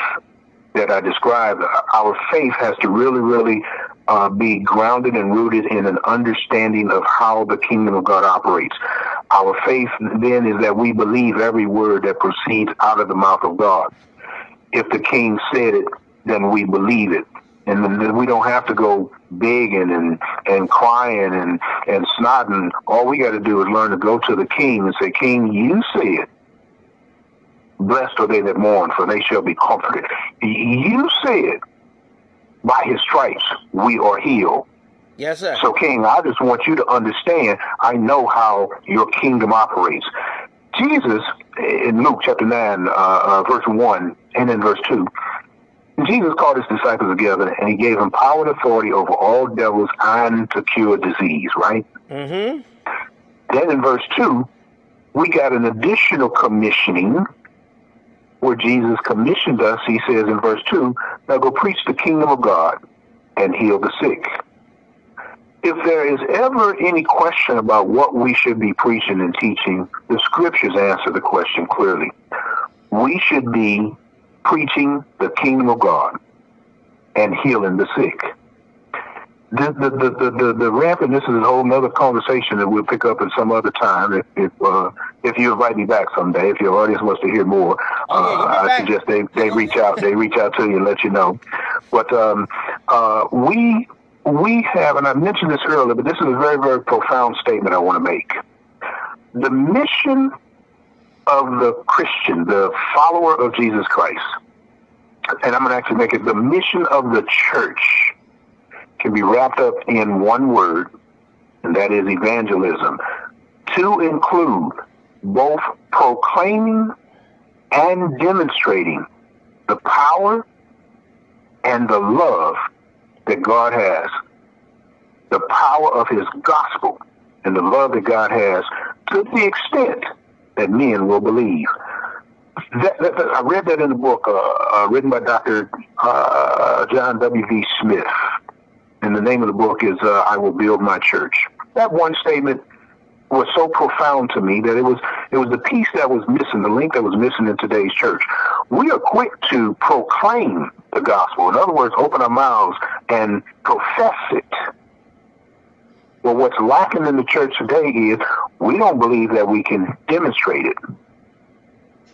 that I described, our faith has to really, really uh, be grounded and rooted in an understanding of how the kingdom of God operates. Our faith then is that we believe every word that proceeds out of the mouth of God. If the king said it, then we believe it and then we don't have to go begging and and crying and and snotting. All we got to do is learn to go to the King and say, King, you said, "Blessed are they that mourn, for they shall be comforted." You said, "By His stripes we are healed." Yes, sir. So, King, I just want you to understand. I know how your kingdom operates. Jesus, in Luke chapter nine, uh, uh, verse one, and in verse two, Jesus called his disciples together and he gave them power and authority over all devils and to cure disease, right? mm-hmm. Then in verse 2, we got an additional commissioning where Jesus commissioned us. He says in verse 2, now go preach the kingdom of God and heal the sick. If there is ever any question about what we should be preaching and teaching, the scriptures answer the question clearly. We should be preaching the kingdom of God and healing the sick. the the, the, the, the rampant. This is a whole other conversation that we'll pick up at some other time. If if, uh, if you invite me back someday, if your audience wants to hear more, oh, yeah, uh, I suggest they, they reach out. They reach out to you and let you know. But um, uh, we we have, and I mentioned this earlier, but this is a very very profound statement I want to make. The mission of the Christian, the follower of Jesus Christ, and I'm going to actually make it the mission of the church can be wrapped up in one word, and that is evangelism, to include both proclaiming and demonstrating the power and the love that God has, the power of his gospel and the love that God has to the extent that men will believe. That, that, that, I read that in the book uh, uh, written by Dr. Uh, John W.V. Smith. And the name of the book is uh, I Will Build My Church. That one statement was so profound to me that it was it was the piece that was missing, the link that was missing in today's church. We are quick to proclaim the gospel. In other words, open our mouths and profess it. Well, what's lacking in the church today is we don't believe that we can demonstrate it.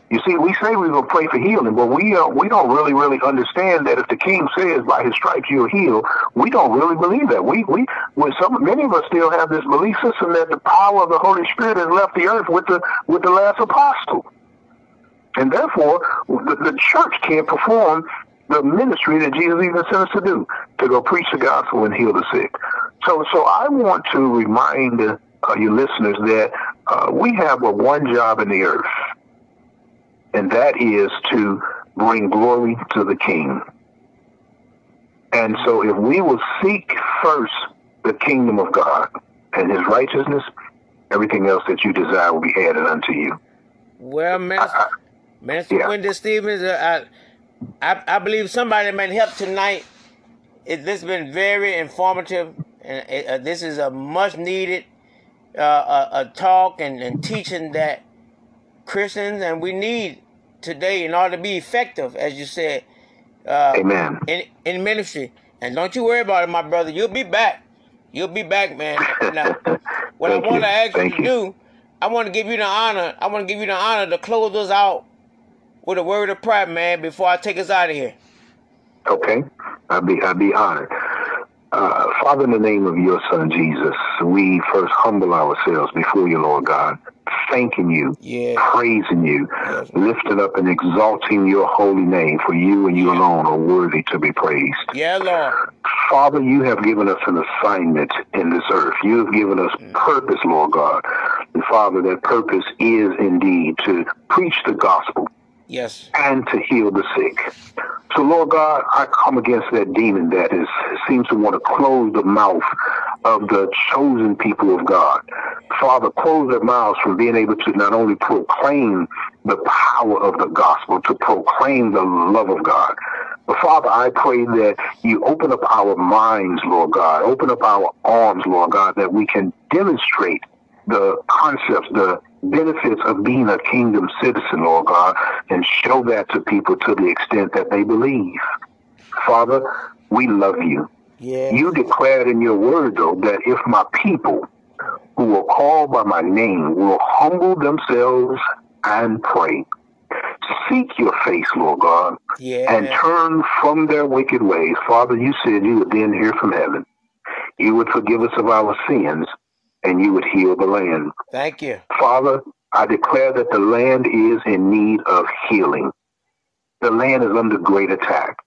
You see, we say we're going to pray for healing, but we uh, we don't really really understand that if the King says by His stripes you're healed, we don't really believe that. We we when some many of us still have this belief system that the power of the Holy Spirit has left the earth with the with the last apostle, and therefore the, the church can't perform the ministry that Jesus even sent us to do to go preach the gospel and heal the sick. So so I want to remind uh, you listeners that uh, we have a one job in the earth and that is to bring glory to the King. And so if we will seek first the kingdom of God and his righteousness, everything else that you desire will be added unto you. Well, Master, I, I, Minister yeah. Wendell Stevens, I, I, I believe somebody might help tonight. It, this has been very informative, and it, uh, this is a much needed uh, a, a talk and, and teaching that Christians, and we need today in order to be effective, as you said. Uh, Amen. In, in ministry, and don't you worry about it, my brother. You'll be back. You'll be back, man. Now, <laughs> what I want to ask you to you. do, I want to give you the honor. I want to give you the honor to close us out with a word of prayer, man, before I take us out of here. Okay, I'd be I'd be honored. Uh, Father, in the name of your Son Jesus, we first humble ourselves before you, Lord God, thanking you, yeah. praising you, yes. lifting up and exalting your holy name, for you and you yeah. alone are worthy to be praised. Yeah, Lord. Father, you have given us an assignment in this earth. You have given us mm. purpose, Lord God. And Father, that purpose is indeed to preach the gospel Yes. And to heal the sick. So, Lord God, I come against that demon that is seems to want to close the mouth of the chosen people of God. Father, close their mouths from being able to not only proclaim the power of the gospel, to proclaim the love of God. But Father, I pray that you open up our minds, Lord God, open up our arms, Lord God, that we can demonstrate the concepts, the benefits of being a kingdom citizen, Lord God, and show that to people to the extent that they believe. Father, we love you. Yeah. You declared in your word, though, that if my people who are called by my name will humble themselves and pray, seek your face, Lord God, yeah. and turn from their wicked ways. Father, you said you would then hear from heaven. You would forgive us of our sins and you would heal the land. Thank you. Father, I declare that the land is in need of healing. The land is under great attack.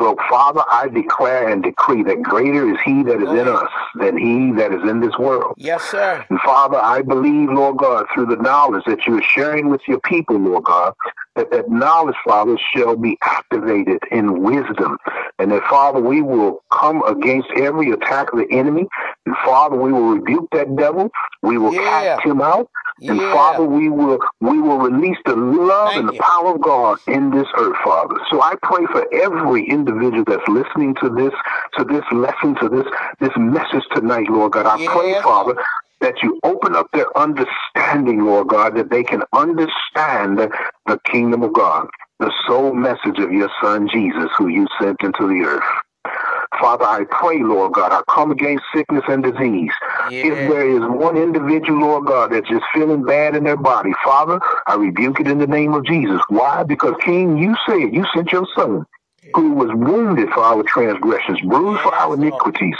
Well, Father, I declare and decree that greater is He that is in us than He that is in this world. Yes, sir. And Father, I believe, Lord God, through the knowledge that you are sharing with your people, Lord God, that that knowledge, Father, shall be activated in wisdom. And that, Father, we will come against every attack of the enemy. And Father, we will rebuke that devil. We will yeah. cast him out. And yeah. Father, we will we will release the love Thank and the you. power of God in this earth, Father. So I pray for every individual that's listening to this, to this lesson, to this this message tonight, Lord God. I pray, Father, that you open up their understanding, Lord God, that they can understand the kingdom of God, the sole message of your Son Jesus, who you sent into the earth. Father, I pray, Lord God, I come against sickness and disease. Yeah. If there is one individual, Lord God, that's just feeling bad in their body, Father, I rebuke it in the name of Jesus. Why? Because, King, you said you sent your son who was wounded for our transgressions, bruised for our iniquities,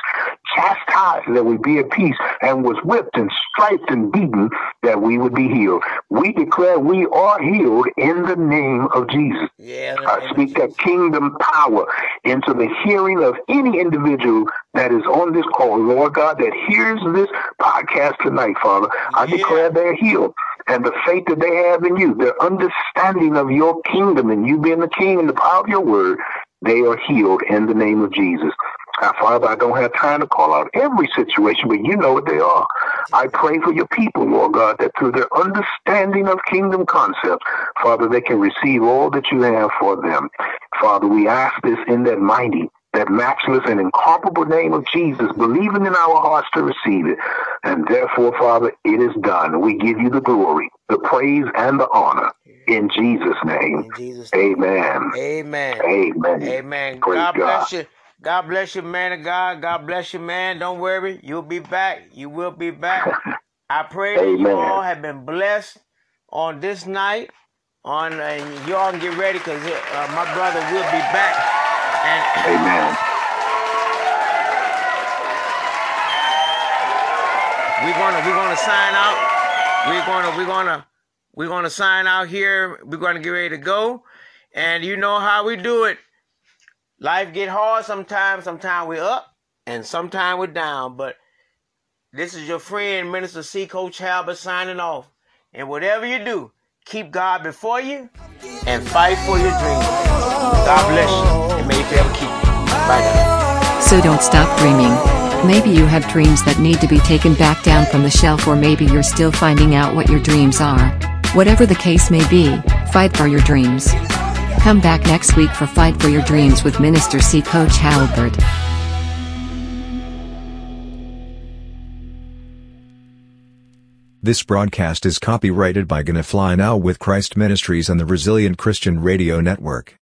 chastised that we be at peace, and was whipped and striped and beaten that we would be healed. We declare we are healed in the name of Jesus. Yeah. I speak that kingdom power into the hearing of any individual that is on this call, Lord God, that hears this podcast tonight, Father. I Yeah. declare they're healed. And the faith that they have in you, their understanding of your kingdom and you being the king and the power of your word, they are healed in the name of Jesus. Now, Father, I don't have time to call out every situation, but you know what they are. I pray for your people, Lord God, that through their understanding of kingdom concepts, Father, they can receive all that you have for them. Father, we ask this in that mighty, that matchless and incomparable name of Jesus, believing in our hearts to receive it. And therefore, Father, it is done. We give you the glory, the praise, and the honor. In Jesus' name. In Jesus' name. Amen. Amen. Amen. Amen. Praise God bless God. you. God bless you, man of God. God bless you, man. Don't worry. You'll be back. You will be back. <laughs> I pray that you all have been blessed on this night. On and you all can get ready because uh, my brother will be back. And Amen. we're gonna we're gonna sign out. We're gonna we're gonna we're gonna sign out here. We're gonna get ready to go. And you know how we do it. Life get hard sometimes. Sometimes we're up and sometimes we're down. But this is your friend, Minister C. Coach Halbert, signing off. And whatever you do, keep God before you and fight for your dreams. God bless you and may you forever keep you. Bye now. So don't stop dreaming. Maybe you have dreams that need to be taken back down from the shelf, or maybe you're still finding out what your dreams are. Whatever the case may be, fight for your dreams. Come back next week for Fight for Your Dreams with Minister C. Coach Halbert. This broadcast is copyrighted by Gonna Fly Now with Christ Ministries and the Resilient Christian Radio Network.